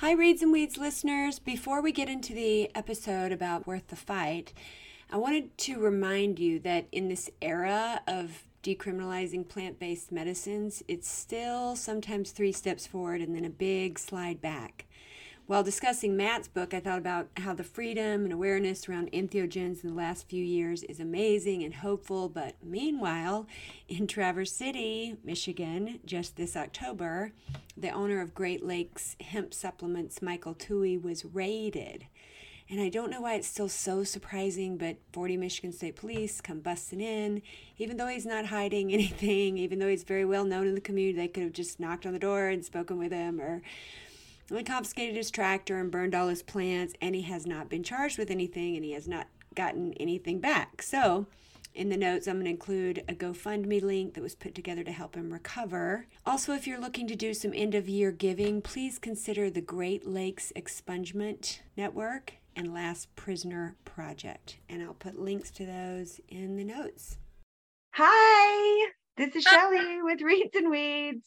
Hi, Reads and Weeds listeners. Before we get into the episode about Worth the Fight, I wanted to remind you that in this era of decriminalizing plant based medicines, it's still sometimes three steps forward and then a big slide back. While discussing Matt's book, I thought about how the freedom and awareness around entheogens in the last few years is amazing and hopeful, but meanwhile, in Traverse City, Michigan, just this October, the owner of Great Lakes Hemp Supplements, Michael Toohey, was raided. And I don't know why it's still so surprising, but 40 Michigan State Police come busting in, even though he's not hiding anything, even though he's very well known in the community. They could have just knocked on the door and spoken with him or we confiscated his tractor and burned all his plants, and he has not been charged with anything and he has not gotten anything back. So, in the notes, I'm going to include a GoFundMe link that was put together to help him recover. Also, if you're looking to do some end of year giving, please consider the Great Lakes Expungement Network and Last Prisoner Project. And I'll put links to those in the notes. Hi, this is Shelly with Reads and Weeds.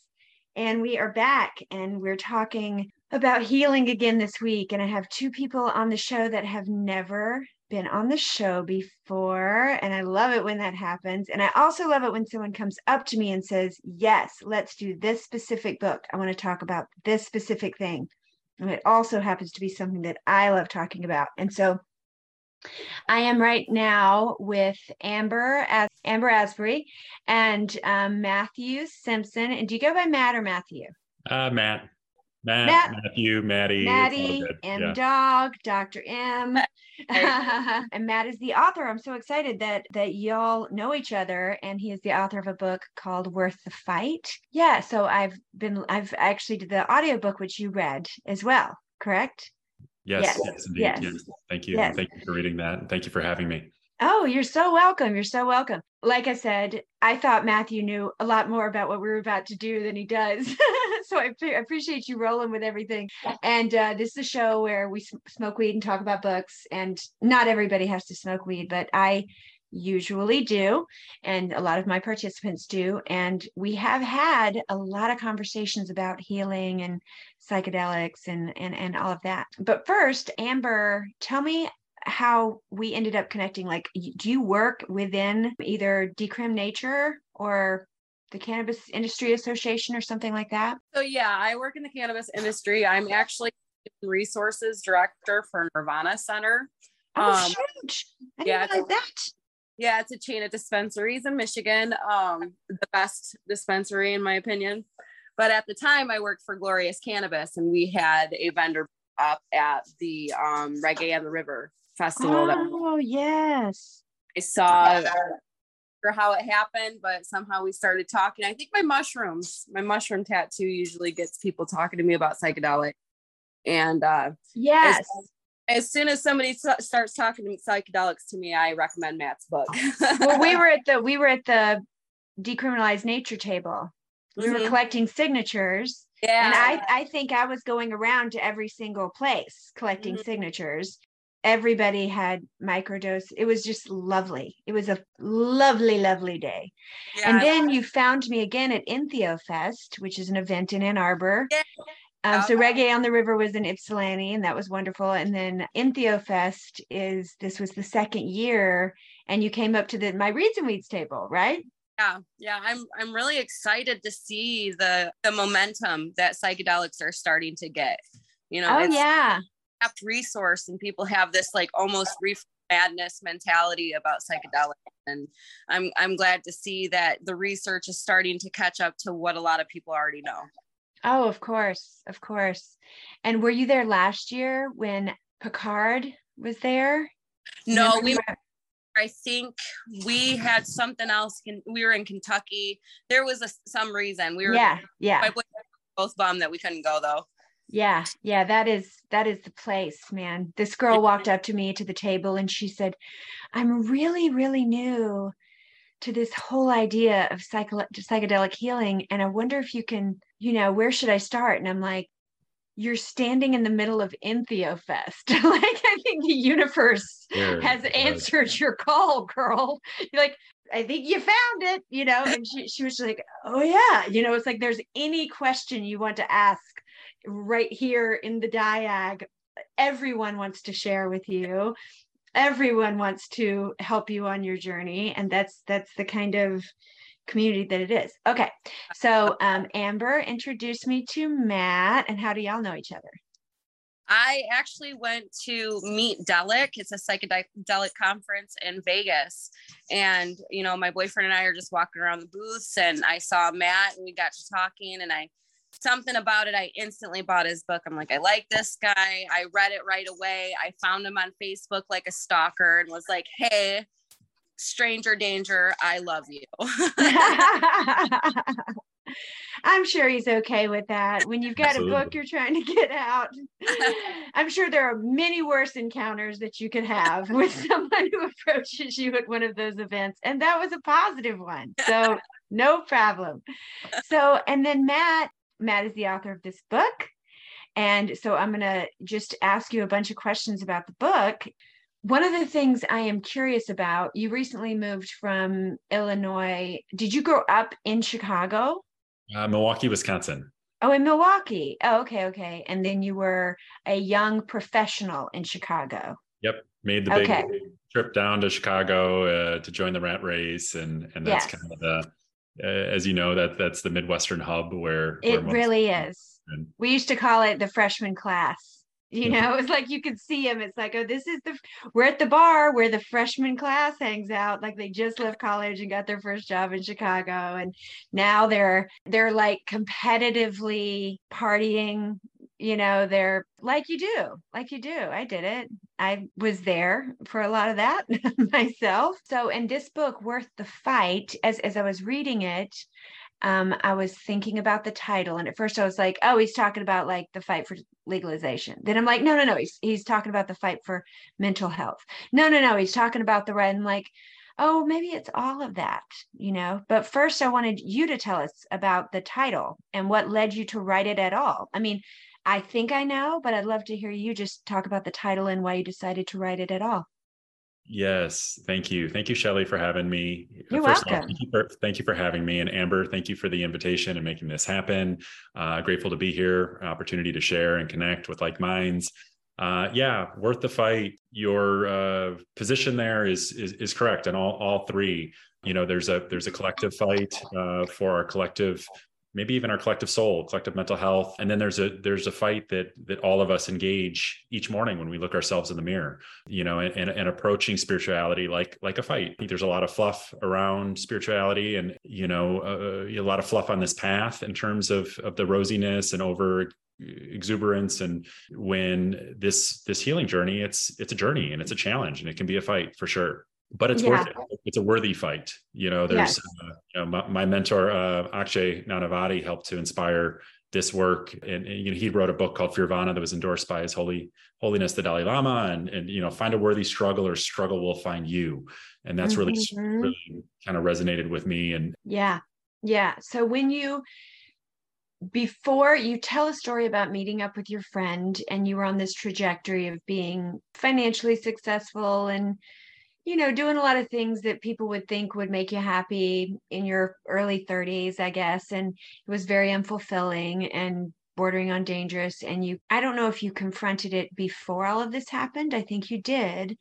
And we are back and we're talking about healing again this week. And I have two people on the show that have never been on the show before. And I love it when that happens. And I also love it when someone comes up to me and says, Yes, let's do this specific book. I want to talk about this specific thing. And it also happens to be something that I love talking about. And so I am right now with Amber as Amber Asbury and um, Matthew Simpson. And do you go by Matt or Matthew? Uh, Matt. Matt, Matt, Matthew, Maddie, Maddie, M yeah. Dog, Dr. M, and Matt is the author. I'm so excited that that y'all know each other, and he is the author of a book called Worth the Fight. Yeah, so I've been I've actually did the audiobook which you read as well, correct? Yes, yes, yes indeed. Yes. yes. Thank you. Yes. Thank you for reading that. And thank you for having me. Oh, you're so welcome. You're so welcome. Like I said, I thought Matthew knew a lot more about what we were about to do than he does. so I, I, appreciate you rolling with everything. And uh, this is a show where we smoke weed and talk about books. And not everybody has to smoke weed, but I usually do. And a lot of my participants do. And we have had a lot of conversations about healing and psychedelics and, and, and all of that. But first, Amber, tell me how we ended up connecting like do you work within either decrim nature or the cannabis industry association or something like that? So yeah i work in the cannabis industry. I'm actually resources director for nirvana center. Oh um, huge I yeah like that. Yeah it's a chain of dispensaries in michigan um the best dispensary in my opinion. But at the time i worked for glorious cannabis and we had a vendor up at the um, reggae on the river festival. Oh, yes. I saw for how it happened, but somehow we started talking. I think my mushrooms, my mushroom tattoo usually gets people talking to me about psychedelic. And uh, yes. As, as soon as somebody starts talking to me, psychedelics to me, I recommend Matt's book. well, we were at the we were at the decriminalized nature table. We mm-hmm. were collecting signatures. Yeah. And I, I think I was going around to every single place collecting mm-hmm. signatures everybody had microdose. It was just lovely. It was a lovely lovely day. Yeah, and then you found me again at Entheo Fest which is an event in Ann Arbor. Yeah. Um, so reggae on the river was in Ypsilanti and that was wonderful. And then Entheo Fest is this was the second year and you came up to the my reads and weeds table right? Yeah yeah i'm i'm really excited to see the the momentum that psychedelics are starting to get. You know oh yeah resource and people have this like almost reef madness mentality about psychedelics and i'm i'm glad to see that the research is starting to catch up to what a lot of people already know oh of course of course and were you there last year when picard was there no we were, I think we had something else. we were in Kentucky. There was a, some reason we were. Yeah, yeah. both bummed that we couldn't go though. Yeah, yeah, that is that is the place, man. This girl walked up to me to the table and she said, "I'm really really new to this whole idea of psycho- psychedelic healing and I wonder if you can, you know, where should I start?" And I'm like, "You're standing in the middle of Entheo Fest. like I think the universe has answered your call, girl. You're like, I think you found it, you know. And she, she was like, Oh, yeah. You know, it's like there's any question you want to ask right here in the diag. Everyone wants to share with you. Everyone wants to help you on your journey. And that's that's the kind of community that it is. Okay. So um, Amber, introduced me to Matt and how do y'all know each other? I actually went to meet Delic. It's a psychedelic conference in Vegas. And, you know, my boyfriend and I are just walking around the booths and I saw Matt and we got to talking and I, something about it, I instantly bought his book. I'm like, I like this guy. I read it right away. I found him on Facebook like a stalker and was like, hey, stranger danger, I love you. I'm sure he's okay with that. When you've got Absolutely. a book you're trying to get out, I'm sure there are many worse encounters that you could have with someone who approaches you at one of those events. And that was a positive one. So, no problem. So, and then Matt, Matt is the author of this book. And so I'm going to just ask you a bunch of questions about the book. One of the things I am curious about, you recently moved from Illinois. Did you grow up in Chicago? Uh, Milwaukee, Wisconsin. Oh, in Milwaukee. Oh, okay, okay. And then you were a young professional in Chicago. Yep, made the big okay. trip down to Chicago uh, to join the rat race, and and that's yes. kind of the, Uh, as you know, that that's the Midwestern hub where it where really is. And, we used to call it the freshman class. You know it's like you could see him it's like oh this is the we're at the bar where the freshman class hangs out. Like they just left college and got their first job in chicago and now they're they're like competitively partying you know they're like you do like you do. I did it i was there for a lot of that myself so in this book worth the fight as as i was reading it um, I was thinking about the title, and at first I was like, "Oh, he's talking about like the fight for legalization." Then I'm like, "No, no, no, he's he's talking about the fight for mental health." No, no, no, he's talking about the right. And like, oh, maybe it's all of that, you know. But first, I wanted you to tell us about the title and what led you to write it at all. I mean, I think I know, but I'd love to hear you just talk about the title and why you decided to write it at all. Yes, thank you. Thank you, Shelly, for having me. You're First welcome. All, thank, you for, thank you for having me. And Amber, thank you for the invitation and making this happen. Uh, grateful to be here, opportunity to share and connect with like minds. Uh, yeah, worth the fight. Your uh, position there is, is is correct, and all all three. You know, there's a there's a collective fight uh, for our collective maybe even our collective soul collective mental health. And then there's a there's a fight that that all of us engage each morning when we look ourselves in the mirror you know and, and, and approaching spirituality like like a fight. I think there's a lot of fluff around spirituality and you know uh, a lot of fluff on this path in terms of of the rosiness and over exuberance. And when this this healing journey it's it's a journey and it's a challenge and it can be a fight for sure but it's yeah. worth it. It's a worthy fight. You know, there's, yes. uh, you know, my, my mentor, uh, Akshay Nanavati helped to inspire this work. And, and, you know, he wrote a book called Fearvana that was endorsed by his holy holiness, the Dalai Lama and, and, you know, find a worthy struggle or struggle will find you. And that's mm-hmm. really, really kind of resonated with me. And yeah. Yeah. So when you, before you tell a story about meeting up with your friend and you were on this trajectory of being financially successful and you know, doing a lot of things that people would think would make you happy in your early 30s, I guess. And it was very unfulfilling and bordering on dangerous. And you, I don't know if you confronted it before all of this happened. I think you did.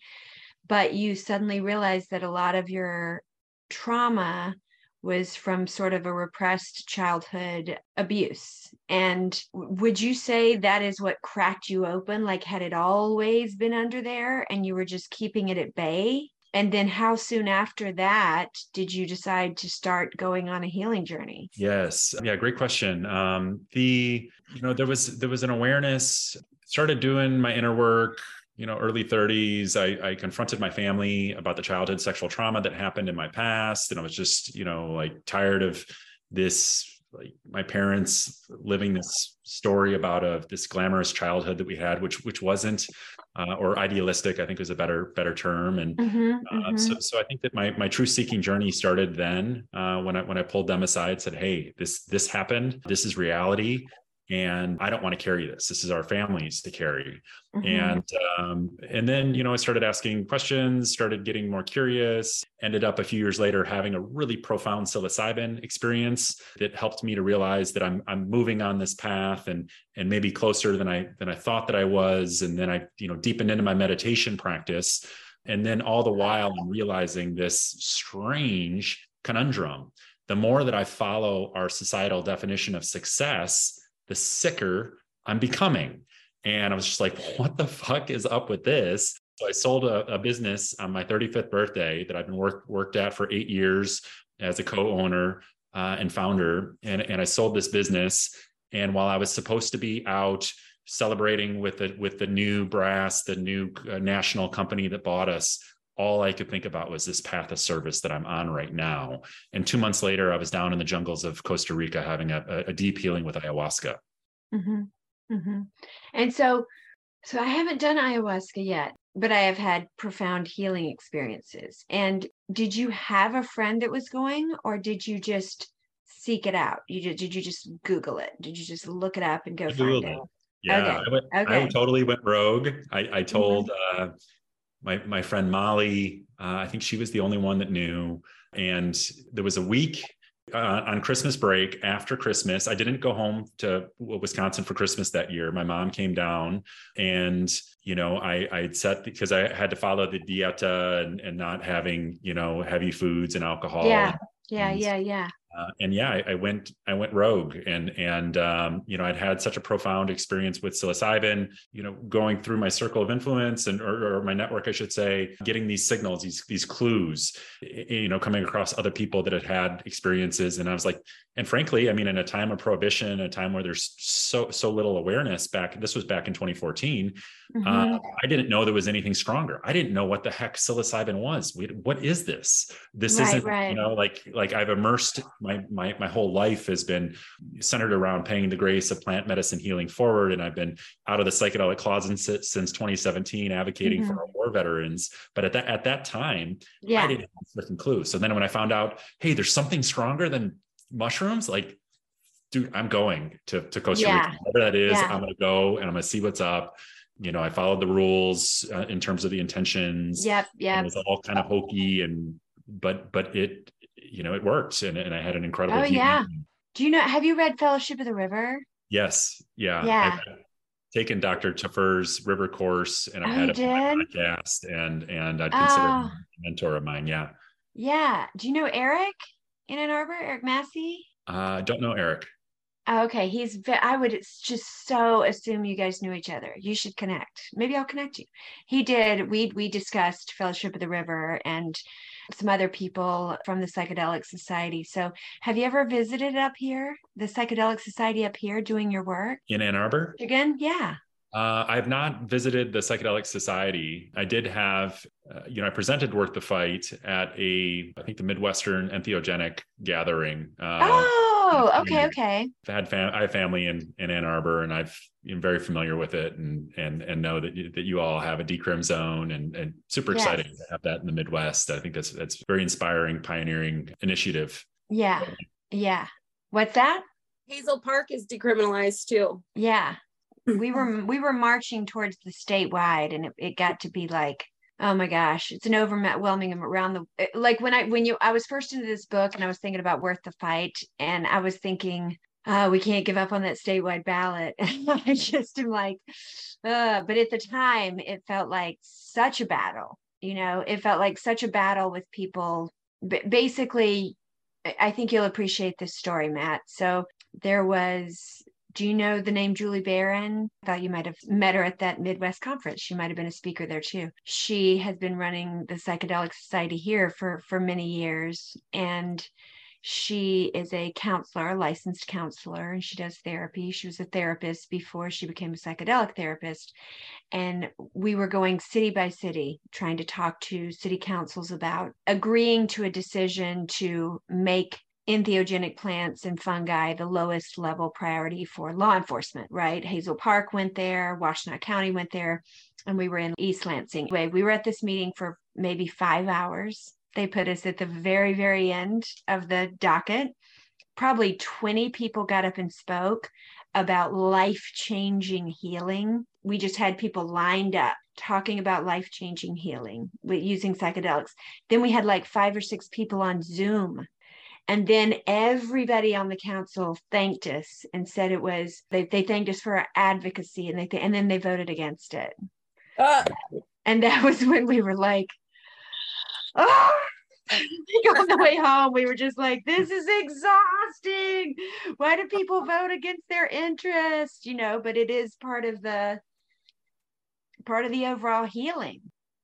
But you suddenly realized that a lot of your trauma was from sort of a repressed childhood abuse. And would you say that is what cracked you open? Like, had it always been under there and you were just keeping it at bay? And then, how soon after that did you decide to start going on a healing journey? Yes, yeah, great question. Um, the you know there was there was an awareness. Started doing my inner work, you know early 30s I, I, confronted my family about the childhood sexual trauma that happened in my past and i was just you know like tired of this like my parents living this story about of this glamorous childhood that we had which which wasn't uh, or idealistic i think was a better better term and mm-hmm, uh, mm-hmm. So, so i think that my my truth seeking journey started then uh, when i when i pulled them aside said hey this this happened this is reality and I don't want to carry this. This is our families to carry. Mhm. And um, and then you know I started asking questions, started getting more curious. Ended up a few years later having a really profound psilocybin experience that helped me to realize that I'm I'm moving on this path and and maybe closer than I than I thought that I was. And then I you know deepened into my meditation practice. And then all the while I'm realizing this strange conundrum. The more that I follow our societal definition of success, the sicker I'm becoming. And I was just like, what the fuck is up with this? So I sold a, a business on my 35th birthday that I've been work, worked at for eight years as a co-owner uh, and founder. And, and I sold this business. And while I was supposed to be out celebrating with the with the new brass, the new uh, national company that bought us, all I could think about was this path of service that I'm on right now. And two months later, I was down in the jungles of Costa Rica having a, a deep healing with ayahuasca. Mhm. Mhm. And so, so I haven't done ayahuasca yet, but I have had profound healing experiences. And did you have a friend that was going, or did you just seek it out? You did, did you just Google it? Did you just look it up and go I find it? it. Yeah, Okay, I, went, I totally went rogue. I, I told uh, my my friend Molly. Uh, I think she was the only one that knew. And there was a week uh, on Christmas break after Christmas. I didn't go home to Wisconsin for Christmas that year. My mom came down, and you know, I I set because I had to follow the dieta and, and not having you know heavy foods and alcohol. Yeah. Yeah, and- yeah, yeah. Uh, and yeah, I, I went I went rogue, and and um, you know I'd had such a profound experience with psilocybin. You know, going through my circle of influence and or, or my network, I should say, getting these signals, these these clues. You know, coming across other people that had had experiences, and I was like, and frankly, I mean, in a time of prohibition, a time where there's so so little awareness. Back this was back in 2014. Mhm. Uh, I didn't know there was anything stronger. I didn't know what the heck psilocybin was. We- What is this? This Right, isn't, right. you know, like like I've immersed my my my whole life has been centered around paying the grace of plant medicine healing forward, and I've been out of the psychedelic closet since, since 2017, advocating for our war veterans. But at that at that time, yeah. I didn't have a freaking clue. So then when I found out, hey, there's something stronger than mushrooms, like, dude, I'm going to, to Costa Yeah. Rica. Whatever that is, Yeah. I'm going to go and I'm going to see what's up. You know, I followed the rules uh, in terms of the intentions. Yep, yep. It was all kind of hokey and, but, but it, you know, it worked. And, and I had an incredible. Oh, healing. yeah. Do you know, have you read Fellowship of the River? Yes. Yeah. Yeah. I've taken Dr. Tafur's river course and I've Oh, had you it on my did? podcast and, and I'd consider Oh. a mentor of mine. Yeah. Yeah. Do you know Eric in Ann Arbor? Eric Massey? Uh, I don't know Eric. Oh, Okay, he's. I would just so assume you guys knew each other. You should connect. Maybe I'll connect you. He did. We we discussed Fellowship of the River and some other people from the Psychedelic Society. So, have you ever visited up here, the Psychedelic Society up here, doing your work? In Ann Arbor? Again, yeah. Uh, I have not visited the Psychedelic Society. I did have, uh, you know, I presented Worth the Fight at a, I think the Midwestern Entheogenic gathering. Uh, oh, Oh, okay, okay. I had fam- I have family in, in Ann Arbor, and I've am very familiar with it, and and and know that you, that you all have a decrim zone, and and super Yes. exciting to have that in the Midwest. I think that's that's very inspiring, pioneering initiative. Yeah, yeah. What's that? Hazel Park is decriminalized too. Yeah. We were we were marching towards the statewide and it, it got to be like, oh my gosh, it's an overwhelming around the like when I when you I was first into this book and I was thinking about worth the fight and I was thinking, uh, we can't give up on that statewide ballot. I just am like, uh, but at the time it felt like such a battle, you know, it felt like such a battle with people. Basically, I think you'll appreciate this story, Matt. So there was do you know the name Julie Barron? I thought you might have met her at that Midwest conference. She might have been a speaker there too. She has been running the Psychedelic Society here for for many years and she is a counselor, a licensed counselor, and she does therapy. She was a therapist before she became a psychedelic therapist. And we were going city by city, trying to talk to city councils about agreeing to a decision to make entheogenic plants and fungi the lowest level priority for law enforcement, right? Hazel Park went there, Washtenaw County went there, and we were in East Lansing. Anyway, we were at this meeting for maybe five hours. They put us at the very, very end of the docket. Probably 20 people got up and spoke. about life changing healing. We just had people lined up talking about life changing healing using psychedelics. Then we had like five or six people on Zoom. And then everybody on the council thanked us and said it was they, they thanked us for our advocacy and they th- and then they voted against it. Uh. And that was when we were like, oh on the way home, we were just like, this is exhausting. Why do people vote against their interest? You know, but it is part of the part of the overall healing.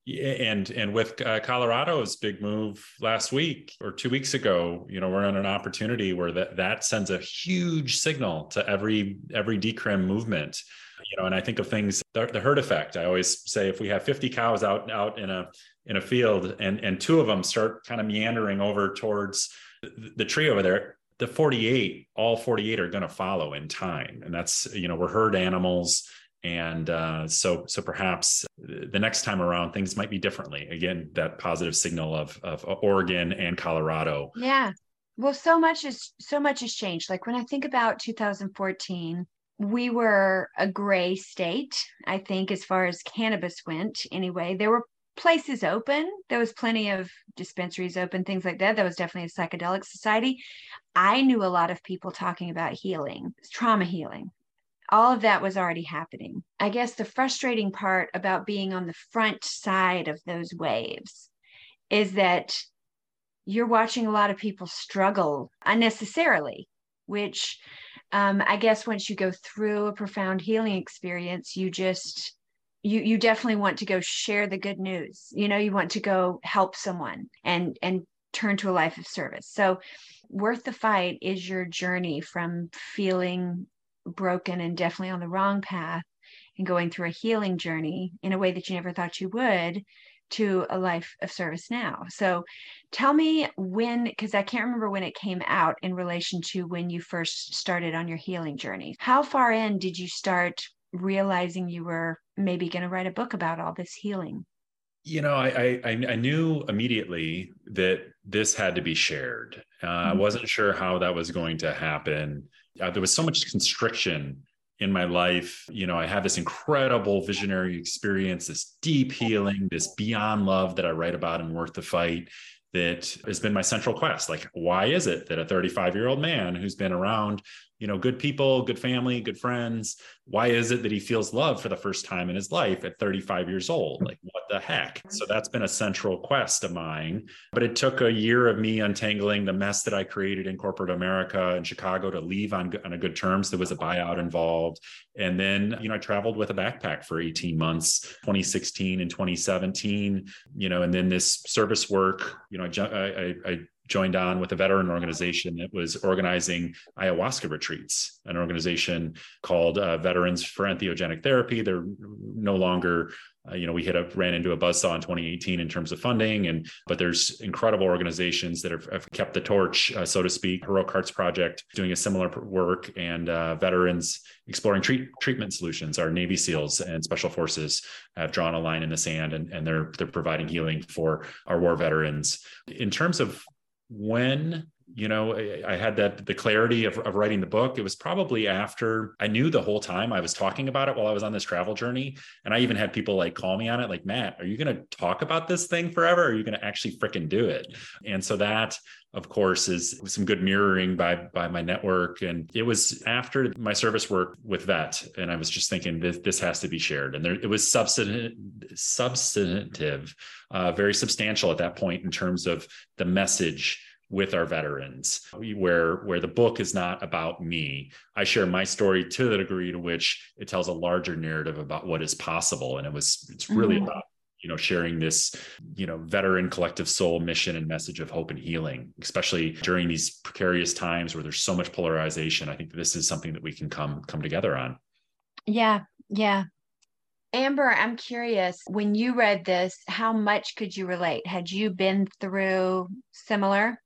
And and with uh, Colorado's big move last week or two weeks ago, you know, we're in an opportunity where that that sends a huge signal to every every decrim movement. You know, and I think of things the, the herd effect. I always say if we have 50 cows out out in a in a field and and two of them start kind of meandering over towards the, the tree over there, the 48, all 48 are going to follow in time, and that's you know we're herd animals and uh, so so perhaps the next time around things might be differently. Again that positive signal of of oregon and colorado. Yeah. Well so much is so much has changed. Like when i think about 2014 we were a gray state i think as far as cannabis went anyway. There were places open. There was plenty of dispensaries open things like that. That was definitely a psychedelic society. I knew a lot of people talking about healing trauma healing all of that was already happening. I guess the frustrating part about being on the front side of those waves is that you're watching a lot of people struggle unnecessarily, which um, I guess once you go through a profound healing experience, you just you you definitely want to go share the good news. You know, you want to go help someone and and turn to a life of service. So worth the fight is your journey from feeling broken and definitely on the wrong path and going through a healing journey in a way that you never thought you would to a life of service now. So tell me when, because I can't remember when it came out in relation to when you first started on your healing journey. How far in did you start realizing you were maybe going to write a book about all this healing? You know, I, I, I knew immediately that this had to be shared. Uh, mm-hmm. I wasn't sure how that was going to happen uh, there was so much constriction in my life. You know, I had this incredible visionary experience, this deep healing, this beyond love that I write about in Worth the Fight that has been my central quest. Like, why is it that a 35 year old man who's been around you know, good people, good family, good friends. Why is it that he feels love for the first time in his life at 35 years old? Like, what the heck? So that's been a central quest of mine. But it took a year of me untangling the mess that I created in corporate America and Chicago to leave on, on a good terms. There was a buyout involved. And then, you know, I traveled with a backpack for 18 months, 2016 and 2017, you know, and then this service work, you know, I, I, I joined on with a veteran organization that was organizing ayahuasca retreats, an organization called uh, Veterans for Entheogenic Therapy. They're no longer, uh, you know, we hit a ran into a buzzsaw in 2018 in terms of funding, and but there's incredible organizations that have, have kept the torch, uh, so to speak. Heroic Hearts Project doing a similar work, and uh, veterans exploring treat, treatment solutions. Our Navy SEALs and Special Forces have drawn a line in the sand, and, and they're they're providing healing for our war veterans. In terms of when you know i had that the clarity of, of writing the book. It was probably after i knew the whole time i was talking about it while i was on this travel journey. And i even had people like call me on it like matt are you going to talk about this thing forever? Or are you going to actually freaking do it? And so that of course is some good mirroring by by my network. And it was after my service work with vet and i was just thinking this, this has to be shared. And there it was substantive substantive uh, very substantial at that point in terms of the message with our veterans where where the book is not about me i share my story to the degree to which it tells a larger narrative about what is possible and it was it's really mm-hmm. about you know sharing this you know veteran collective soul mission and message of hope and healing especially during these precarious times where there's so much polarization i think this is something that we can come come together on yeah yeah Amber, I'm curious, when you read this, how much could you relate? Had you been through similar?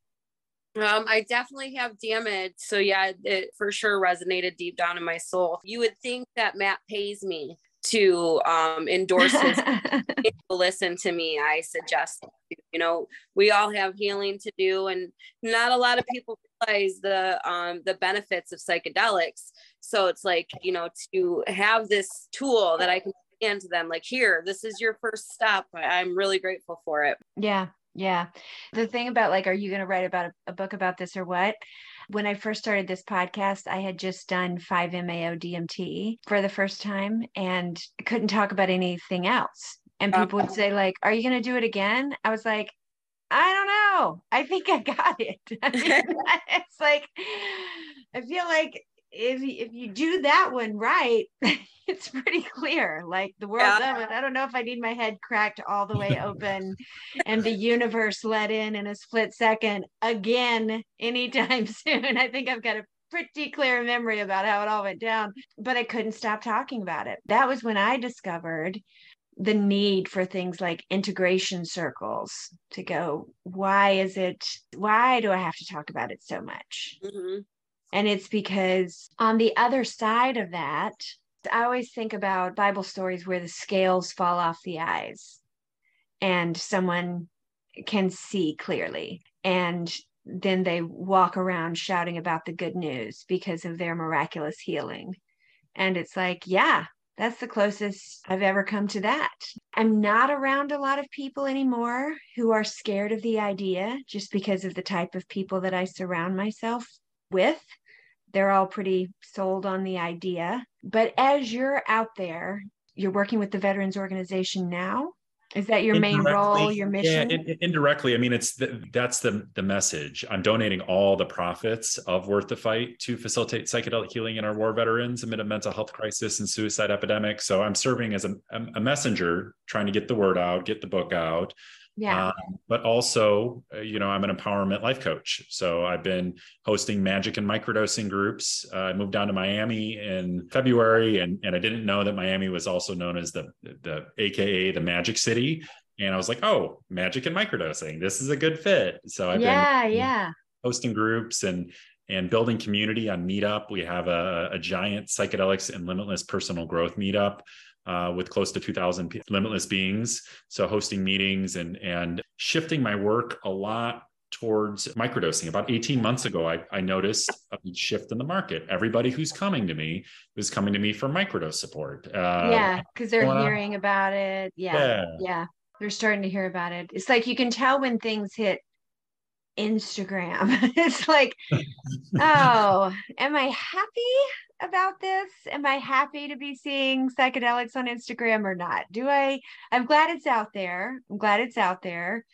Um, I definitely have damage. So yeah, it for sure resonated deep down in my soul. You would think that Matt pays me to um, endorse his listen to me i suggest you know we all have healing to do and not a lot of people realize the um, the benefits of psychedelics So it's like, you know, to have this tool that I can hand to them, like, here, this is your first step. I'm really grateful for it. Yeah. Yeah. The thing about like, are you going to write about a, a, book about this or what? When I first started this podcast, I had just done 5-MeO DMT for the first time and couldn't talk about anything else. And uh, people would say, like, are you going to do it again? I was like, I don't know. I think I got it. I mean, it's like, I feel like if if you do that one right, it's pretty clear. Like the world yeah. I don't know if I need my head cracked all the way open and the universe let in in a split second again anytime soon. I think I've got a pretty clear memory about how it all went down, but I couldn't stop talking about it. That was when I discovered the need for things like integration circles to go, why is it, why do I have to talk about it so much? Mm-hmm. And it's because on the other side of that, I always think about Bible stories where the scales fall off the eyes and someone can see clearly. And then they walk around shouting about the good news because of their miraculous healing. And it's like, yeah, that's the closest I've ever come to that. I'm not around a lot of people anymore who are scared of the idea just because of the type of people that I surround myself with they're all pretty sold on the idea. But as you're out there, you're working with the veterans organization now. Is that your main role, your mission? Yeah, in, indirectly. I mean, it's the, that's the the message. I'm donating all the profits of Worth the Fight to facilitate psychedelic healing in our war veterans amid a mental health crisis and suicide epidemic. So I'm serving as a, a messenger, trying to get the word out, get the book out, yeah. Um, but also, uh, you know, I'm an empowerment life coach. So I've been hosting magic and microdosing groups. Uh, I moved down to Miami in February, and, and I didn't know that Miami was also known as the, the AKA the Magic City. And I was like, oh, magic and microdosing. This is a good fit. So I've yeah, been yeah. hosting groups and and building community on Meetup. We have a, a giant psychedelics and limitless personal growth meetup uh, with close to 2,000 limitless beings. So hosting meetings and and shifting my work a lot towards microdosing. About 18 months ago, I, I noticed a shift in the market. Everybody who's coming to me was coming to me for microdose support. Uh, yeah, because they're hearing about it. Yeah, yeah, yeah, they're starting to hear about it. It's like you can tell when things hit Instagram. it's like, oh, am I happy about this? Am I happy to be seeing psychedelics on Instagram or not? Do I? I'm glad it's out there. I'm glad it's out there.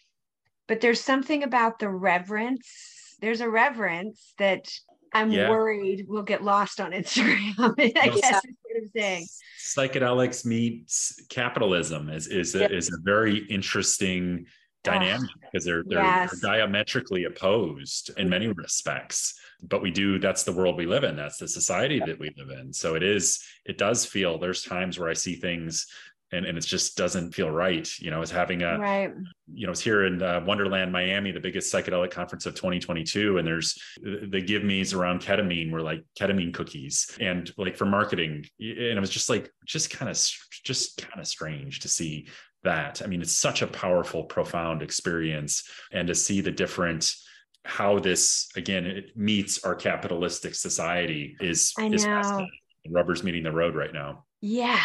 But there's something about the reverence. There's a reverence that I'm yeah. worried will get lost on Instagram. I guess is what I'm saying. Psychedelics meets capitalism is is a, is a very interesting ah, dynamic because they're they're, yes. they're, diametrically opposed in many respects but we do that's the world we live in. That's the society that we live in. So it is it does feel there's times where i see things and, and it just doesn't feel right. You know as having a right. you know it's here in uh, wonderland miami the biggest psychedelic conference of 2022 and there's the give me's around ketamine were like ketamine cookies. And like for marketing and it was just like just kind of just kind of strange to see that. I mean, it's such a powerful, profound experience. And to see the different how this again it meets our capitalistic society is I. Is rubber's meeting the road right now. Yeah.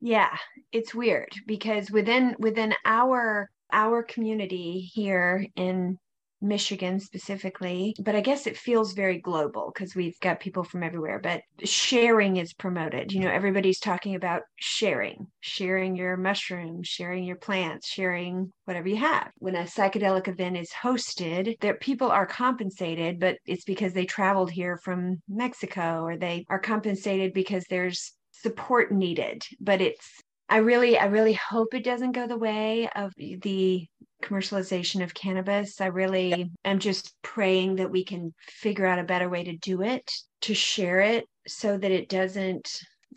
Yeah. It's weird because within within our our community here in Michigan specifically, but I guess it feels very global because we've got people from everywhere. But sharing is promoted. You know, everybody's talking about sharing, sharing your mushrooms, sharing your plants, sharing whatever you have. When a psychedelic event is hosted, there people are compensated, but it's because they traveled here from Mexico or they are compensated because there's support needed. But it's I really, I really hope it doesn't go the way of the commercialization of cannabis. I really am just praying that we can figure out a better way to do it, to share it so that it doesn't.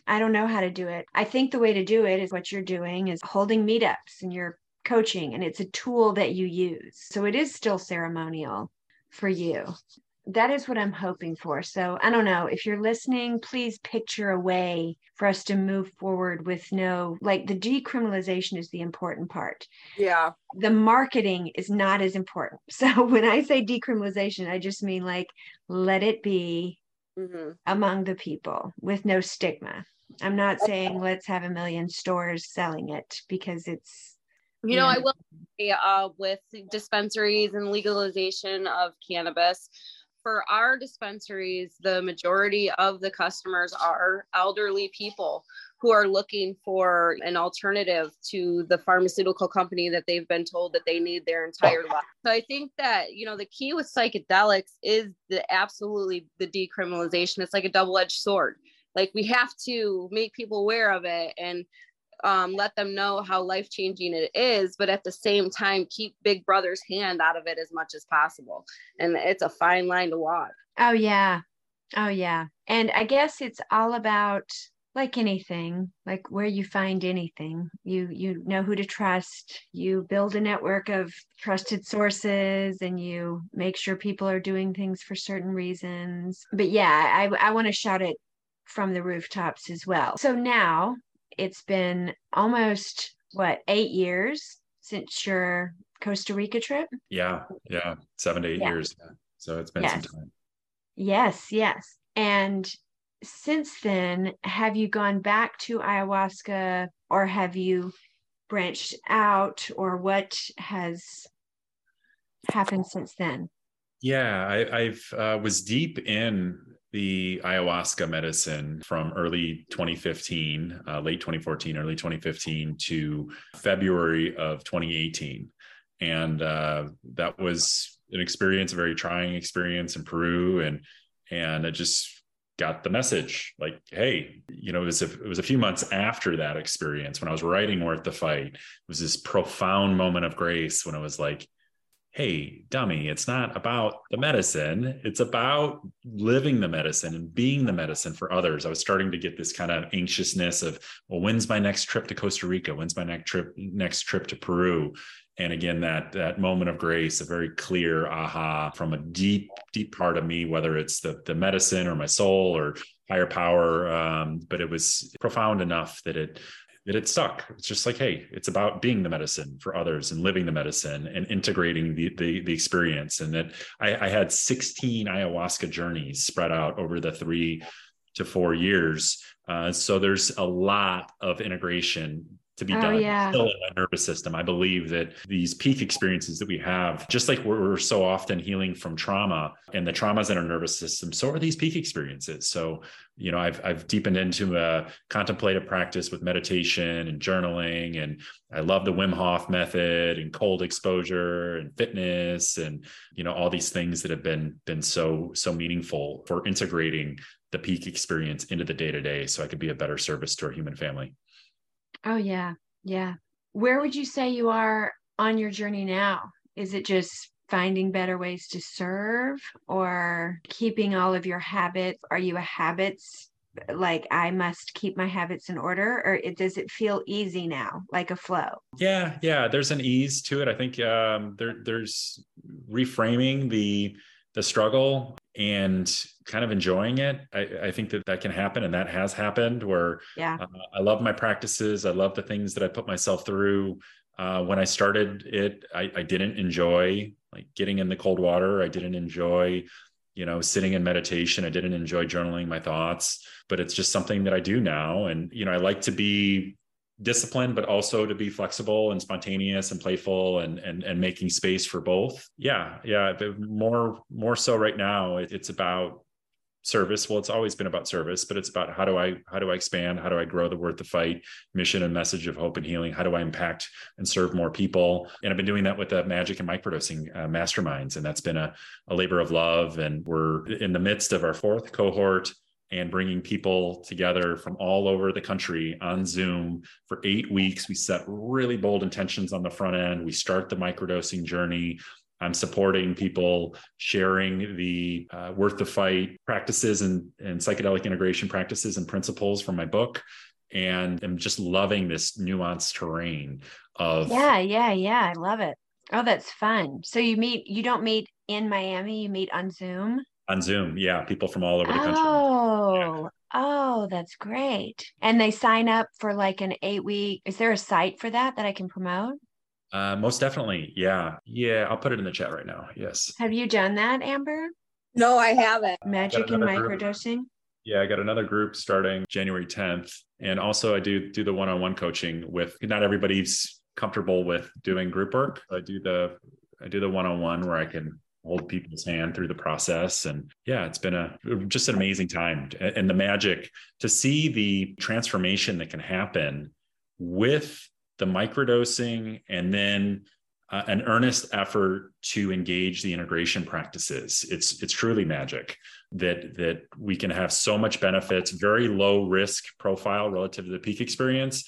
I don't know how to do it. I think the way to do it is what you're doing is holding meetups and you're coaching, and it's a tool that you use. So it is still ceremonial for you that is what I'm hoping for. So I don't know if you're listening, please picture a way for us to move forward with no, like the decriminalization is the important part. Yeah. The marketing is not as important. So when I say decriminalization, I just mean like let it be mm-hmm. among the people with no stigma. I'm not saying let's have a million stores selling it because it's you know, I will say uh, with dispensaries and legalization of cannabis, for our dispensaries, the majority of the customers are elderly people who are looking for an alternative to the pharmaceutical company that they've been told that they need their entire life. So I think that, you know, the key with psychedelics is the absolutely the decriminalization. It's like a double-edged sword. Like we have to make people aware of it and um, let them know how life changing it is, but at the same time, keep Big Brother's hand out of it as much as possible. And it's a fine line to walk. Oh, yeah. Oh, yeah. And I guess it's all about like anything like where you find anything you you know who to trust you build a network of trusted sources and you make sure people are doing things for certain reasons but yeah i i want to shout it from the rooftops as well so now it's been almost what eight years since your Costa Rica trip. Yeah, yeah, seven to eight yeah. years. So it's been yes. some time. Yes, yes. And since then, have you gone back to ayahuasca or have you branched out or what has happened since then? Yeah, I, have uh, was deep in the ayahuasca medicine from early 2015, uh, late 2014, early 2015 to February of 2018. And uh, that was an experience, a very trying experience in Peru. And, and it just got the message like, hey, you know, it was, a, it was a few months after that experience when I was writing Worth the Fight. It was this profound moment of grace when I was like, hey, dummy, it's not about the medicine. It's about living the medicine and being the medicine for others. I was starting to get this kind of anxiousness of, well, when's my next trip to Costa Rica? When's my next trip, next trip to Peru? And again, that that moment of grace, a very clear aha from a deep, deep part of me, whether it's the the medicine or my soul or higher power. Um, but it was profound enough that it that it stuck. It's just like, hey, it's about being the medicine for others and living the medicine and integrating the the, the experience. And that I, I had 16 ayahuasca journeys spread out over the three to four years. Uh, so there's a lot of integration to be oh, done yeah. still in my nervous system. I believe that these peak experiences that we have, just like we're, so often healing from trauma and the traumas in our nervous system, so are these peak experiences. So, you know, I've, I've deepened into a contemplative practice with meditation and journaling. And I love the Wim Hof method and cold exposure and fitness and, you know, all these things that have been, been so, so meaningful for integrating the peak experience into the day to day so I could be a better service to our human family. Oh, yeah. Yeah. Where would you say you are on your journey now? Is it just finding better ways to serve or keeping all of your habits? Are you a habits like I must keep my habits in order or it, does it feel easy now, like a flow? Yeah, yeah, there's an ease to it. I think um, there, there's reframing the the struggle and kind of enjoying it. I, I, think that that can happen, and that has happened. Where yeah, uh, I love my practices. I love the things that I put myself through. Uh, when I started it, I, I didn't enjoy like getting in the cold water. I didn't enjoy, you know, sitting in meditation. I didn't enjoy journaling my thoughts. But it's just something that I do now, and you know, I like to be discipline but also to be flexible and spontaneous and playful and and and making space for both. Yeah yeah more more so right now it's about service. Well it's always been about service but it's about how do i how do i expand? How do i grow the worth the fight mission and message of hope and healing? How do i impact and serve more people? And i've been doing that with the magic and microdosing uh, masterminds and that's been a, a labor of love. And we're in the midst of our fourth cohort and bringing people together from all over the country on Zoom for eight weeks. We set really bold intentions on the front end. We start the microdosing journey. I'm supporting people sharing the uh, worth the fight practices and, and psychedelic integration practices and principles from my book. And I'm just loving this nuanced terrain of. Yeah, yeah, yeah. I love it. Oh, that's fun. So you meet, you don't meet in Miami, you meet on Zoom? on Zoom. Yeah, people from all over the country. Oh, yeah. oh, that's great. And they sign up for like an eight week. Is there a site for that that I can promote? Uh, most definitely. Yeah. Yeah. I'll put it in the chat right now. Yes. Have you done that, Amber? No, I haven't. Magic and microdosing. Yeah, I got another group starting January 10th. And also I do do the one-on-one coaching with not everybody's comfortable with doing group work. I do the I do the one-on-one where I can hold people's hand through the process. And yeah it's been a just an amazing time. And the magic to see the transformation that can happen with the microdosing and then uh, an earnest effort to engage the integration practices. It's it's truly magic that that we can have so much benefits very low risk profile relative to the peak experience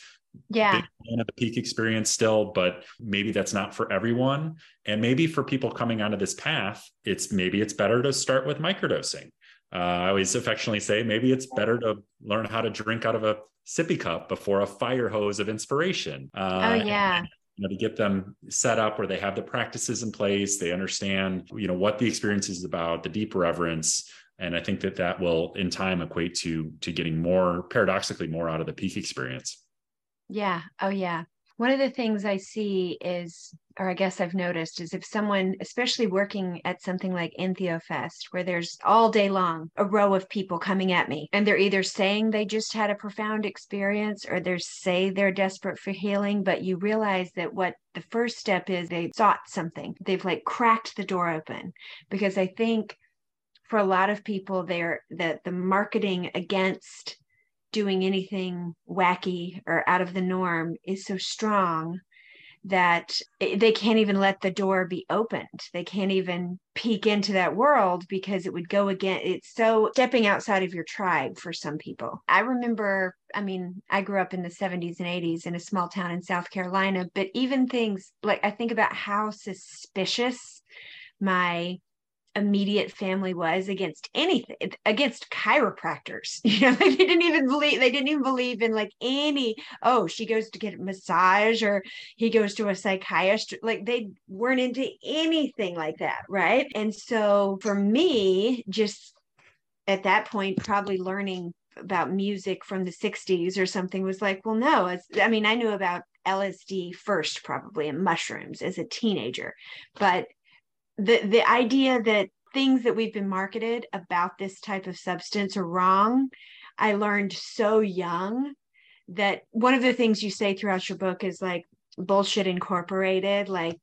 yeah. The peak experience still but maybe that's not for everyone. And maybe for people coming onto this path it's maybe it's better to start with microdosing. Uh, i always affectionately say maybe it's better to learn how to drink out of a sippy cup before a fire hose of inspiration. Uh, oh yeah. and, you know, to get them set up where they have the practices in place they understand you know what the experience is about the deep reverence. And i think that that will in time equate to to getting more paradoxically more out of the peak experience yeah. Oh, yeah. One of the things I see is, or I guess I've noticed, is if someone, especially working at something like EntheoFest, where there's all day long a row of people coming at me, and they're either saying they just had a profound experience or they're say they're desperate for healing, but you realize that what the first step is they sought something. They've like cracked the door open because I think for a lot of people, they're that the marketing against doing anything wacky or out of the norm is so strong that they can't even let the door be opened. They can't even peek into that world because it would go again. It's so stepping outside of your tribe for some people. I remember, I mean, I grew up in the 70s and 80s in a small town in South Carolina, but even things like I think about how suspicious my immediate family was against anything against chiropractors you know they didn't even believe they didn't even believe in like any oh she goes to get a massage or he goes to a psychiatrist like they weren't into anything like that right? And so for me just at that point probably learning about music from the 60s or something was like well no i mean i knew about lsd first probably and mushrooms as a teenager but the the idea that things that we've been marketed about this type of substance are wrong i learned so young that one of the things you say throughout your book is like bullshit incorporated like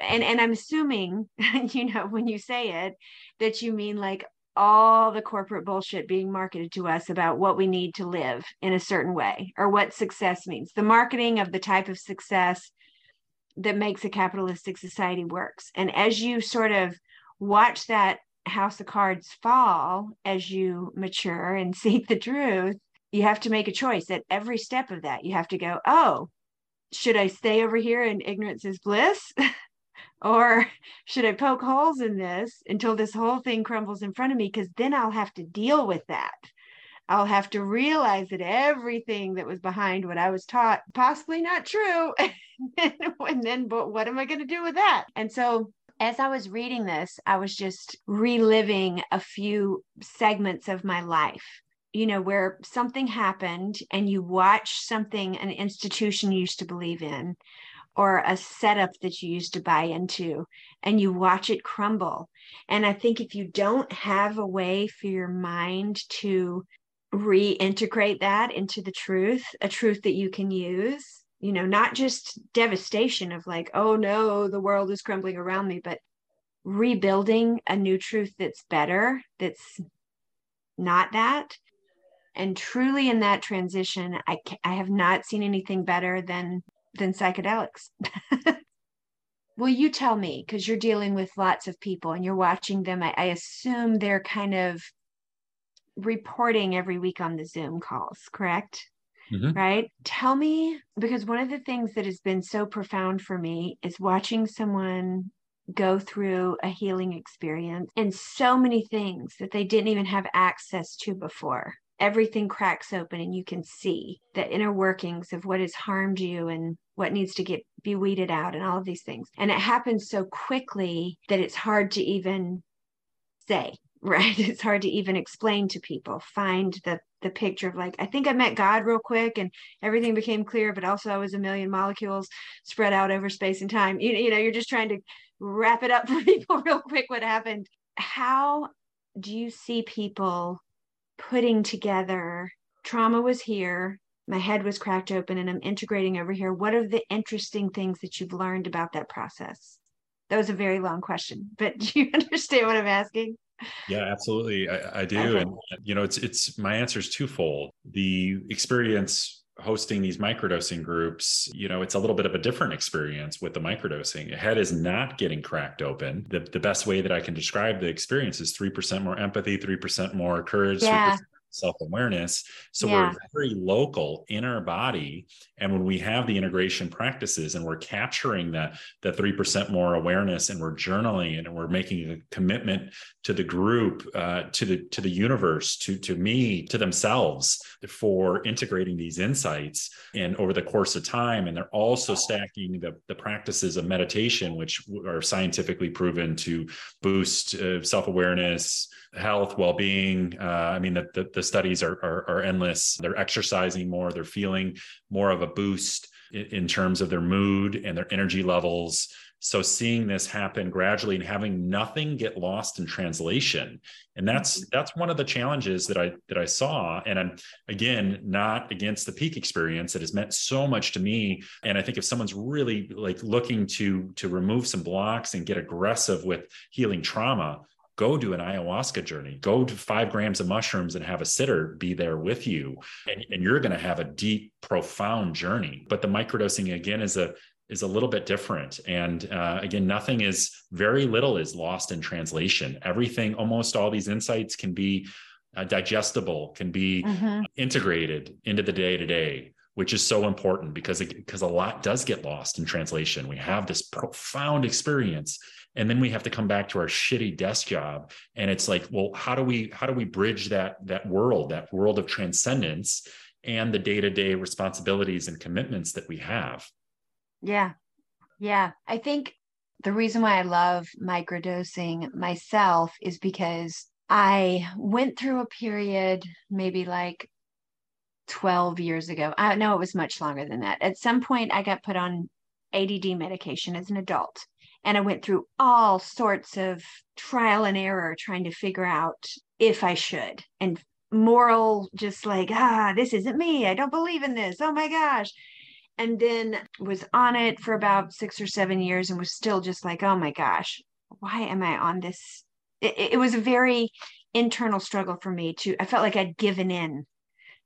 and and i'm assuming you know when you say it that you mean like all the corporate bullshit being marketed to us about what we need to live in a certain way or what success means. The marketing of the type of success that makes a capitalistic society works. And as you sort of watch that house of cards fall as you mature and seek the truth, you have to make a choice at every step of that. You have to go, oh, should I stay over here in ignorance is bliss? or should I poke holes in this until this whole thing crumbles in front of me? Because then I'll have to deal with that. I'll have to realize that everything that was behind what I was taught, possibly not true. and then, but what am I going to do with that? And so as I was reading this, I was just reliving a few segments of my life, you know, where something happened and you watch something, an institution you used to believe in, or a setup that you used to buy into, and you watch it crumble. And I think if you don't have a way for your mind to reintegrate that into the truth, a truth that you can use, you know, not just devastation of like, oh no, the world is crumbling around me, but rebuilding a new truth that's better, that's not that. And truly in that transition, I, I have not seen anything better than than psychedelics. Will you tell me because you're dealing with lots of people and you're watching them. I, I assume they're kind of reporting every week on the Zoom calls, correct? Mm-hmm. Right. Tell me, because one of the things that has been so profound for me is watching someone go through a healing experience and so many things that they didn't even have access to before. Everything cracks open and you can see the inner workings of what has harmed you and what needs to get be weeded out and all of these things. And it happens so quickly that it's hard to even say right it's hard to even explain to people find the the picture of like i think i met god real quick and everything became clear but also i was a million molecules spread out over space and time you, you know you're just trying to wrap it up for people real quick what happened how do you see people putting together trauma was here, my head was cracked open, and I'm integrating over here? What are the interesting things that you've learned about that process? That was a very long question, but do you understand what I'm asking? Yeah, absolutely. I, I do. Okay. And you know, it's it's my answer is twofold. The experience hosting these microdosing groups, you know, it's a little bit of a different experience with the microdosing. Your head is not getting cracked open. The, the best way that I can describe the experience is 3% more empathy, 3% more courage, yeah self awareness. So yeah. we're very local in our body. And when we have the integration practices and we're capturing that, that 3% more awareness and we're journaling and we're making a commitment to the group, uh, to the, to the universe, to, to me, to themselves for integrating these insights and over the course of time. And they're also stacking the, the practices of meditation, which are scientifically proven to boost uh, self awareness, health, well-being. Uh, I mean, the, the, the studies are, are, are endless. They're exercising more. They're feeling more of a boost in, in terms of their mood and their energy levels. So seeing this happen gradually and having nothing get lost in translation, and that's mm-hmm. that's one of the challenges that I that I saw. And I'm again not against the peak experience. It has meant so much to me. And I think if someone's really like looking to to remove some blocks and get aggressive with healing trauma, go do an ayahuasca journey. Go to five grams of mushrooms and have a sitter be there with you. And, and you're going to have a deep profound journey. But the microdosing again is a is a little bit different. And uh, again nothing is very little is lost in translation. Everything almost all these insights can be uh, digestible can be mm-hmm. integrated into the day to day which is so important because because a lot does get lost in translation. We have this profound experience and then we have to come back to our shitty desk job. And it's like well how do we how do we bridge that that world that world of transcendence and the day-to-day responsibilities and commitments that we have? Yeah. Yeah. I think the reason why i love microdosing myself is because i went through a period maybe like 12 years ago. I know it was much longer than that. At some point i got put on add medication as an adult and I went through all sorts of trial and error trying to figure out if I should and moral, just like, ah, this isn't me. I don't believe in this. Oh my gosh. And then was on it for about six or seven years and was still just like, oh my gosh, why am I on this? It, it was a very internal struggle for me to, I felt like I'd given in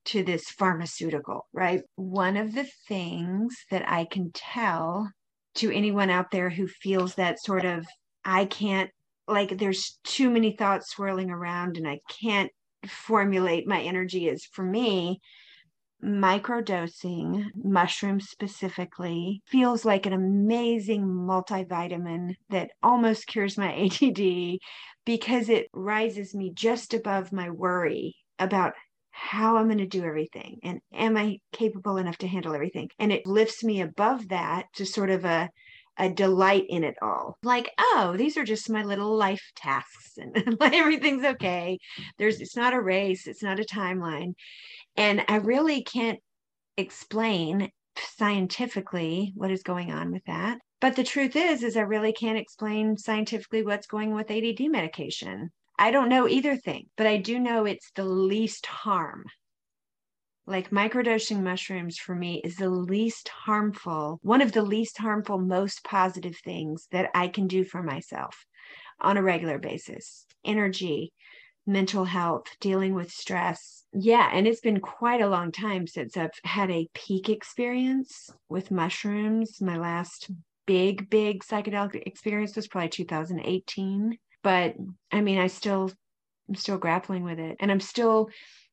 to this pharmaceutical, right? One of the things that I can tell to anyone out there who feels that sort of I can't like there's too many thoughts swirling around and I can't formulate my energy is for me microdosing mushrooms specifically feels like an amazing multivitamin that almost cures my ADD because it rises me just above my worry about how I'm going to do everything and am I capable enough to handle everything? And it lifts me above that to sort of a a delight in it all. Like, oh, these are just my little life tasks and everything's okay. There's it's not a race, it's not a timeline. And I really can't explain scientifically what is going on with that. But the truth is is I really can't explain scientifically what's going with ADD medication. I don't know either thing, but I do know it's the least harm. Like microdosing mushrooms for me is the least harmful, one of the least harmful, most positive things that I can do for myself on a regular basis. Energy, mental health, dealing with stress. Yeah, and it's been quite a long time since I've had a peak experience with mushrooms. My last big, big psychedelic experience was probably 2018 but i mean i still i'm still grappling with it. And i'm still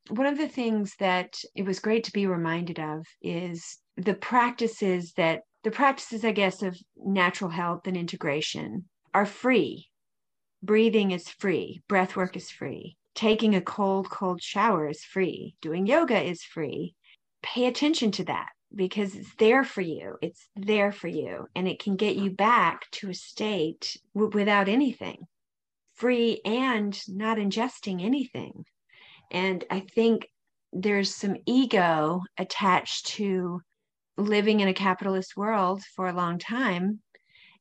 one of the things that it was great to be reminded of is the practices that the practices i guess of natural health and integration are free. Breathing is free. Breath work is free. Taking a cold cold shower is free. Doing yoga is free. Pay attention to that because it's there for you. It's there for you. And it can get you back to a state w- without anything free and not ingesting anything. And I think there's some ego attached to living in a capitalist world for a long time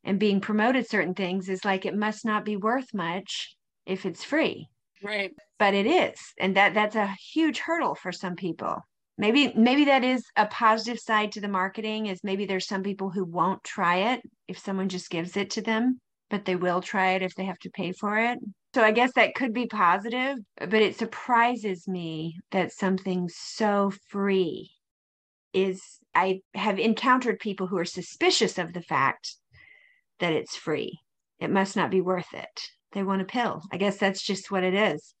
and being promoted certain things is like it must not be worth much if it's free. Right. But it is. And that that's a huge hurdle for some people. Maybe maybe that is a positive side to the marketing is maybe there's some people who won't try it if someone just gives it to them, but they will try it if they have to pay for it. So I guess that could be positive, but it surprises me that something so free is I have encountered people who are suspicious of the fact that it's free. It must not be worth it. They want a pill. I guess that's just what it is.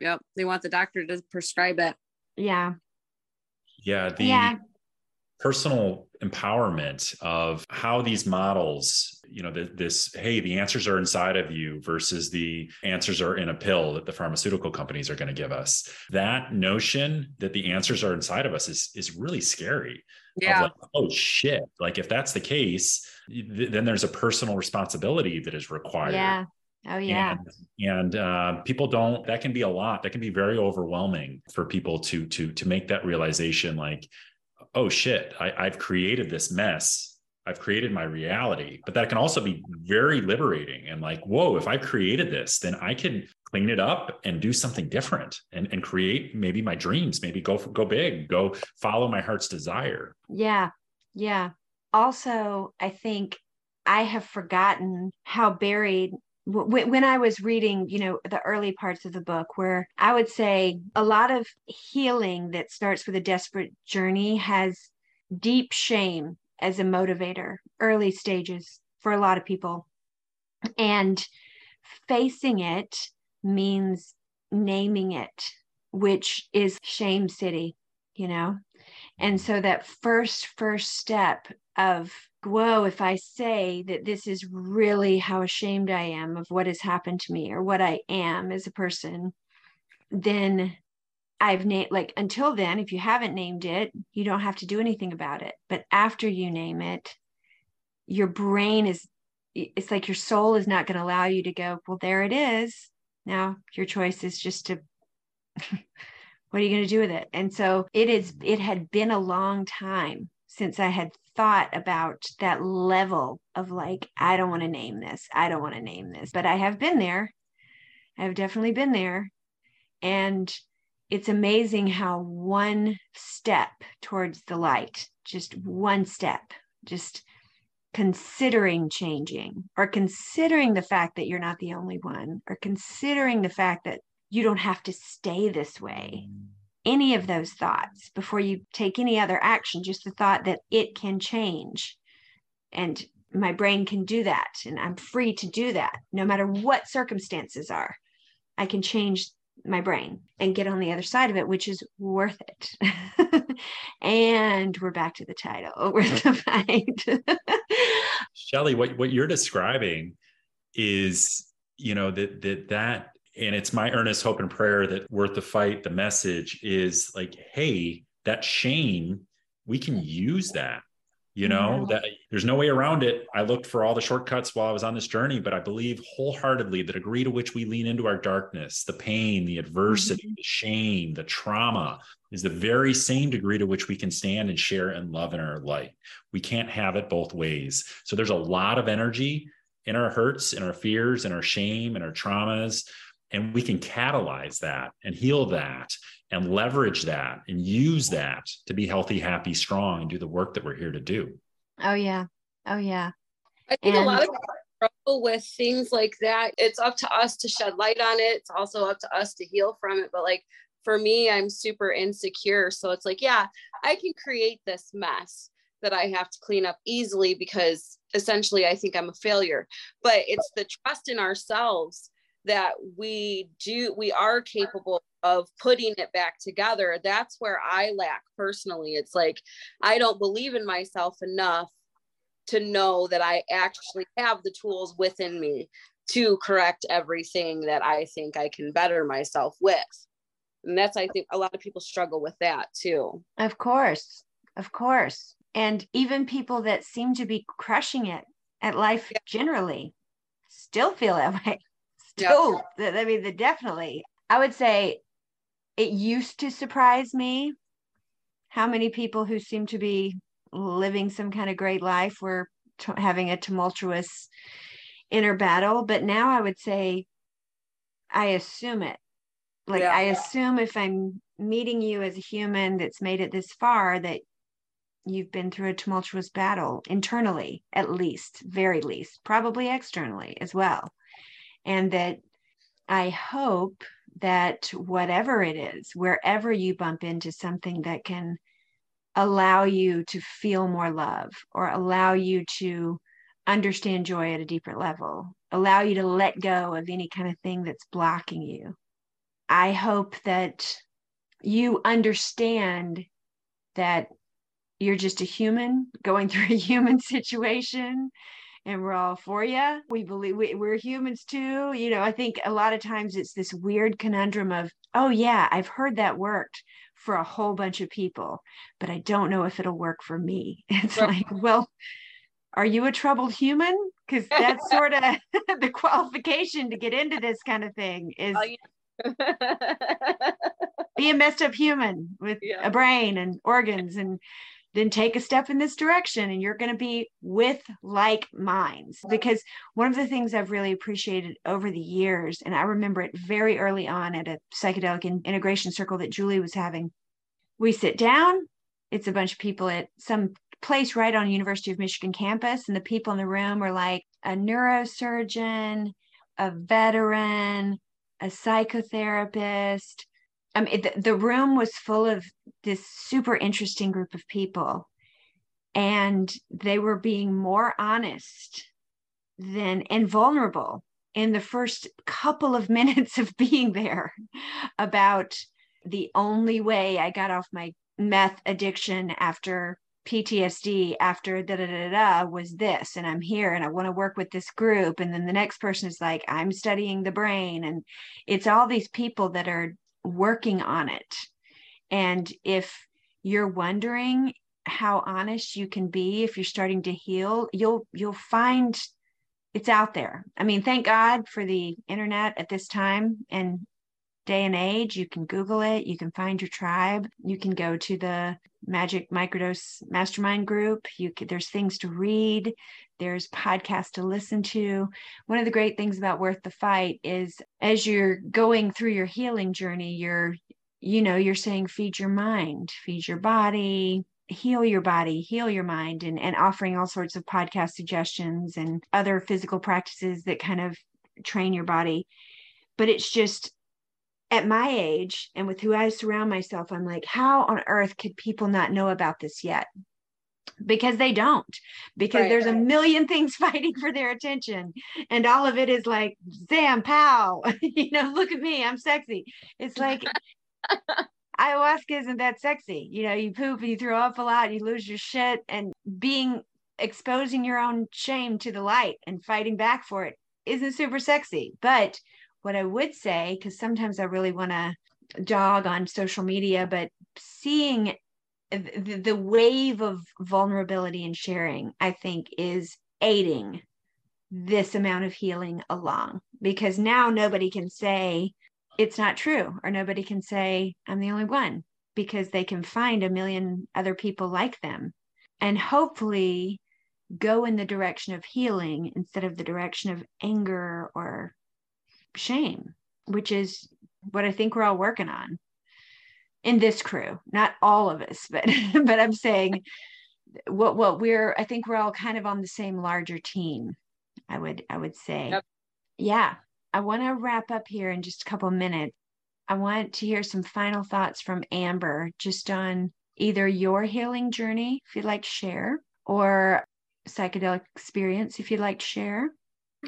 Yep. They want the doctor to prescribe it. Yeah. Yeah. The Yeah. Personal empowerment of how these models you know the, this hey the answers are inside of you versus the answers are in a pill that the pharmaceutical companies are going to give us that notion that the answers are inside of us is is really scary Yeah. like, oh shit like if that's the case th- then there's a personal responsibility that is required Yeah. Oh yeah. and, and uh, people don't that can be a lot that can be very overwhelming for people to to to make that realization like oh shit I, i've created this mess i've created my reality but that can also be very liberating and like whoa if i've created this then i can clean it up and do something different and, and create maybe my dreams maybe go go big go follow my heart's desire Yeah. Yeah. Also, I think I have forgotten how buried when I was reading, you know, the early parts of the book, where I would say a lot of healing that starts with a desperate journey has deep shame as a motivator, early stages for a lot of people. And facing it means naming it, which is shame city, you know? And mm-hmm. so that first, first step of, whoa, if I say that this is really how ashamed I am of what has happened to me or what I am as a person, then I've named, like, until then, if you haven't named it, you don't have to do anything about it. But after you name it, your brain is, it's like your soul is not going to allow you to go, well, there it is. Now your choice is just to what are you going to do with it and so it is it had been a long time since i had thought about that level of like i don't want to name this i don't want to name this but i have been there. I've definitely been there. And it's amazing how one step towards the light just one step just considering changing or considering the fact that you're not the only one or considering the fact that you don't have to stay this way mm. Any of those thoughts before you take any other action just the thought that it can change. And my brain can do that and i'm free to do that no matter what circumstances are. I can change my brain and get on the other side of it which is worth it. And we're back to the title. Worth the fight. Shelly, what, what you're describing is, you know, that that that and it's my earnest hope and prayer that worth the fight, the message is like, hey, that shame, we can use that. You know, Yeah. that there's no way around it. I looked for all the shortcuts while I was on this journey, but I believe wholeheartedly the degree to which we lean into our darkness, the pain, the adversity, mm-hmm. the shame, the trauma is the very same degree to which we can stand and share and love in our light. We can't have it both ways. So there's a lot of energy in our hurts, in our fears, in our shame, and our traumas. And we can catalyze that and heal that and leverage that and use that to be healthy, happy, strong, and do the work that we're here to do. oh yeah oh yeah I think a lot of people struggle with things like that. It's up to us to shed light on it. It's also up to us to heal from it. But like for me, I'm super insecure. So it's like, yeah, I can create this mess that I have to clean up easily because essentially I think I'm a failure. But it's the trust in ourselves that we do, we are capable of putting it back together. That's where I lack personally. It's like, I don't believe in myself enough to know that I actually have the tools within me to correct everything that I think I can better myself with. And that's, I think, a lot of people struggle with that too. Of course, of course. And even people that seem to be crushing it at life Yeah. generally still feel that way. Still, th- I mean, the- definitely. I would say it used to surprise me how many people who seem to be living some kind of great life were t- having a tumultuous inner battle. But now I would say I assume it Like Yeah. I assume if I'm meeting you as a human that's made it this far, that you've been through a tumultuous battle internally, at least, very least, probably externally as well. And that I hope that whatever it is, wherever you bump into something that can allow you to feel more love or allow you to understand joy at a deeper level, allow you to let go of any kind of thing that's blocking you. I hope that you understand that you're just a human going through a human situation and we're all for you. We believe we, we're humans too. You know, I think a lot of times it's this weird conundrum of, oh, yeah, I've heard that worked for a whole bunch of people, but I don't know if it'll work for me. It's Right. like, well, are you a troubled human? Because that's sort of the qualification to get into this kind of thing is Oh, yeah. be a messed up human with Yeah. a brain and organs and then take a step in this direction and you're going to be with like minds. Because one of the things i've really appreciated over the years and i remember it very early on at a psychedelic in- integration circle that julie was having we sit down it's a bunch of people at some place right on university of michigan campus and the people in the room are like a neurosurgeon a veteran a psychotherapist I mean, the, the room was full of this super interesting group of people, and they were being more honest than and vulnerable in the first couple of minutes of being there about the only way I got off my meth addiction after PTSD after da da da da was this, and I'm here and I want to work with this group. And then the next person is like, I'm studying the brain. And it's all these people that are working on it. And if you're wondering how honest you can be if you're starting to heal, you'll you'll find it's out there. I mean, thank God for the internet at this time and day and age. You can Google it, you can find your tribe, you can go to the Magic Microdose Mastermind group. You can, there's things to read, there's podcasts to listen to. One of the great things about Worth the Fight is as you're going through your healing journey, you're you know, you're saying feed your mind, feed your body, heal your body, heal your mind, and, and offering all sorts of podcast suggestions and other physical practices that kind of train your body. But it's just at my age and with who I surround myself, I'm like, how on earth could people not know about this yet? Because they don't, because Right, there's a million things fighting for their attention. And all of it is like, Zam, pow, you know, look at me, I'm sexy. It's like, ayahuasca isn't that sexy. You know, you poop and you throw up a lot, you lose your shit, and being exposing your own shame to the light and fighting back for it isn't super sexy. But what I would say, because sometimes I really want to dog on social media, but seeing the, the wave of vulnerability and sharing, I think, is aiding this amount of healing along. Because now nobody can say it's not true or nobody can say i'm the only one because they can find a million other people like them and hopefully go in the direction of healing instead of the direction of anger or shame which is what i think we're all working on in this crew. Not all of us but but i'm saying what what we're i think we're all kind of on the same larger team i would i would say. Yep. yeah. I want to wrap up here in just a couple minutes. I want to hear some final thoughts from amber just on either your healing journey if you'd like to share or psychedelic experience if you'd like to share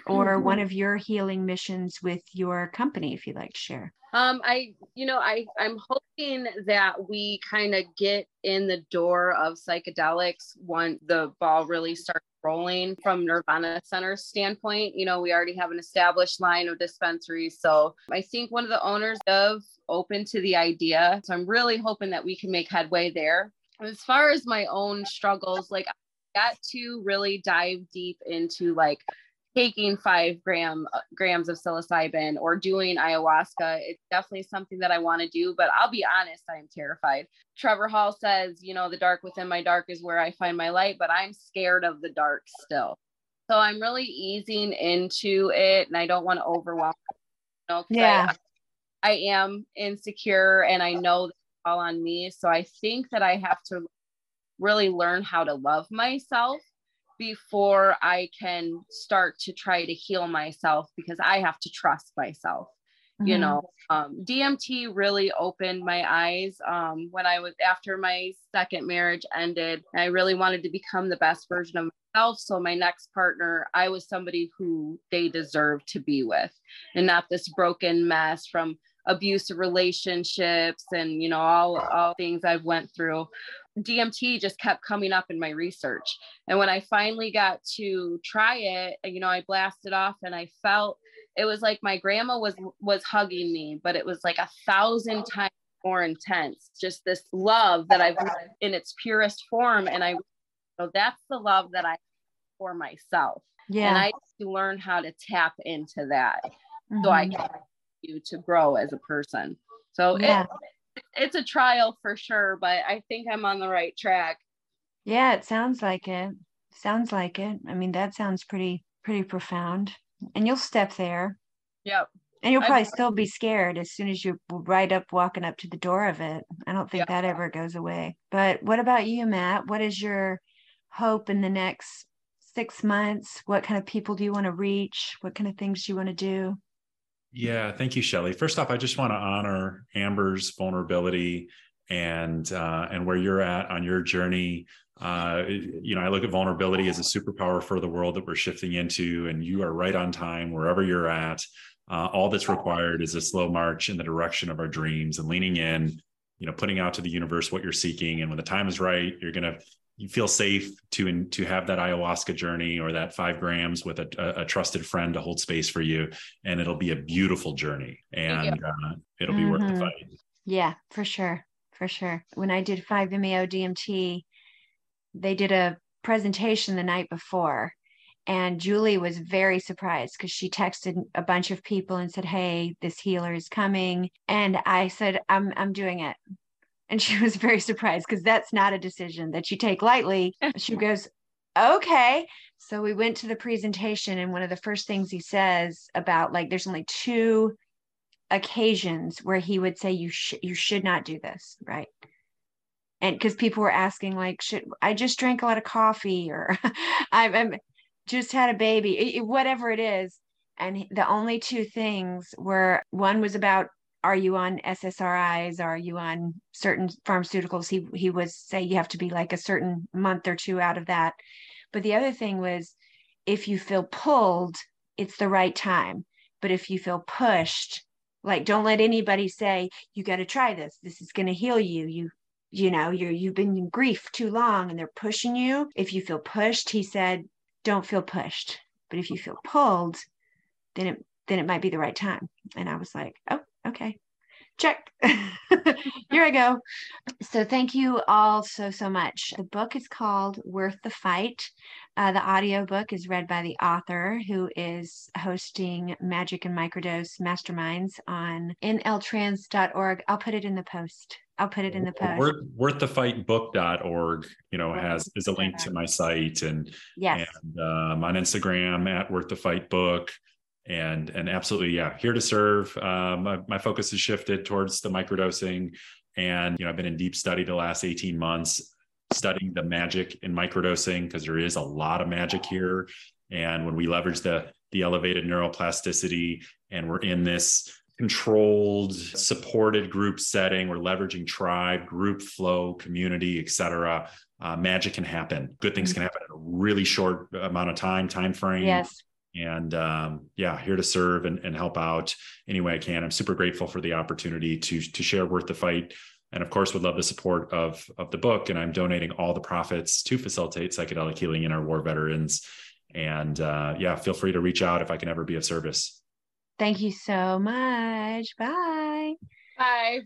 or one of your healing missions with your company if you'd like to share Um, I, you know, I, I'm hoping that we kind of get in the door of psychedelics once the ball really starts rolling from Nirvana Center standpoint. You know, we already have an established line of dispensaries. So I think one of the owners of open to the idea. So I'm really hoping that we can make headway there. As far as my own struggles, like I got to really dive deep into like taking five gram uh, grams of psilocybin or doing ayahuasca it's definitely something that i want to do but i'll be honest i am terrified trevor hall says you know the dark within my dark is where i find my light but i'm scared of the dark still so i'm really easing into it and i don't want to overwhelm you know, 'cause I- Yeah. I am insecure and I know it's all on me. So I think that I have to really learn how to love myself before I can start to try to heal myself because I have to trust myself. Mm-hmm. You know, um, DMT really opened my eyes um, when I was after my second marriage ended. I really wanted to become the best version of myself. So, my next partner, I was somebody who they deserved to be with and not this broken mess from abusive relationships and you know all all things I've went through DMT just kept coming up in my research and when I finally got to try it you know I blasted off and I felt it was like my grandma was was hugging me but it was like a thousand times more intense just this love that I've in its purest form and I so that's the love that I for myself yeah and I to learn how to tap into that mm-hmm. so I mm-hmm. can you to grow as a person. So yeah. it, it's a trial for sure, but I think I'm on the right track. Yeah, it sounds like it. Sounds like it. I mean, that sounds pretty pretty profound. And you'll step there. Yep. And you'll probably I've, still be scared as soon as you're right up walking up to the door of it. I don't think yep. that ever goes away. But what about you, Matt? What is your hope in the next six months? What kind of people do you want to reach? What kind of things do you want to do? Yeah, thank you, Shelly. First off, I just want to honor Amber's vulnerability and uh, and where you're at on your journey. Uh, you know, I look at vulnerability as a superpower for the world that we're shifting into, and you are right on time wherever you're at. Uh, all that's required is a slow march in the direction of our dreams and leaning in. You know, putting out to the universe what you're seeking, and when the time is right, you're gonna you feel safe to to have that ayahuasca journey or that five grams with a, a, a trusted friend to hold space for you and it'll be a beautiful journey and uh, it'll be mm-hmm. worth the mm-hmm. fight yeah for sure for sure when i did 5-MeO DMT they did a presentation the night before and julie was very surprised because she texted a bunch of people and said hey this healer is coming and i said i'm i'm doing it and she was very surprised because that's not a decision that you take lightly. she goes, okay. So we went to the presentation, and one of the first things he says about like there's only two occasions where he would say you should you should not do this, right? And because people were asking like, should I just drank a lot of coffee or I'm, I'm just had a baby, whatever it is. And the only two things were one was about are you on SSRIs? Are you on certain pharmaceuticals? He he was say you have to be like a certain month or two out of that. But the other thing was if you feel pulled, it's the right time. But if you feel pushed, like don't let anybody say you got to try this. This is to heal you. You you know, you're you've been in grief too long and they're pushing you. If you feel pushed, he said, don't feel pushed. But if you feel pulled, then it then it might be the right time. And I was like, oh, okay. Check. Here i go. So thank you all so so much. The book is called worth the fight. Uh, the audio book is read by the author who is hosting magic and microdose masterminds on nltrans.org i'll put it in the post. I'll put it in the post. Worth, worththefightbook.org, you know, has is a link to my site and yes. and um, on Instagram at worth the fight book and and absolutely yeah here to serve. Um, my, my focus has shifted towards the microdosing. And you know i've been in deep study the last 18 months studying the magic in microdosing because there is a lot of magic here. And when we leverage the the elevated neuroplasticity and we're in this controlled supported group setting we're leveraging tribe group flow community etc uh, magic can happen. Good things mm-hmm. can happen in a really short amount of time time frame. Yes and um, yeah here to serve and, and help out any way i can. I'm super grateful for the opportunity to to share worth the fight. And of course would love the support of of the book. And i'm donating all the profits to facilitate psychedelic healing in our war veterans. And uh, yeah feel free to reach out if i can ever be of service. Thank you so much. Bye. Bye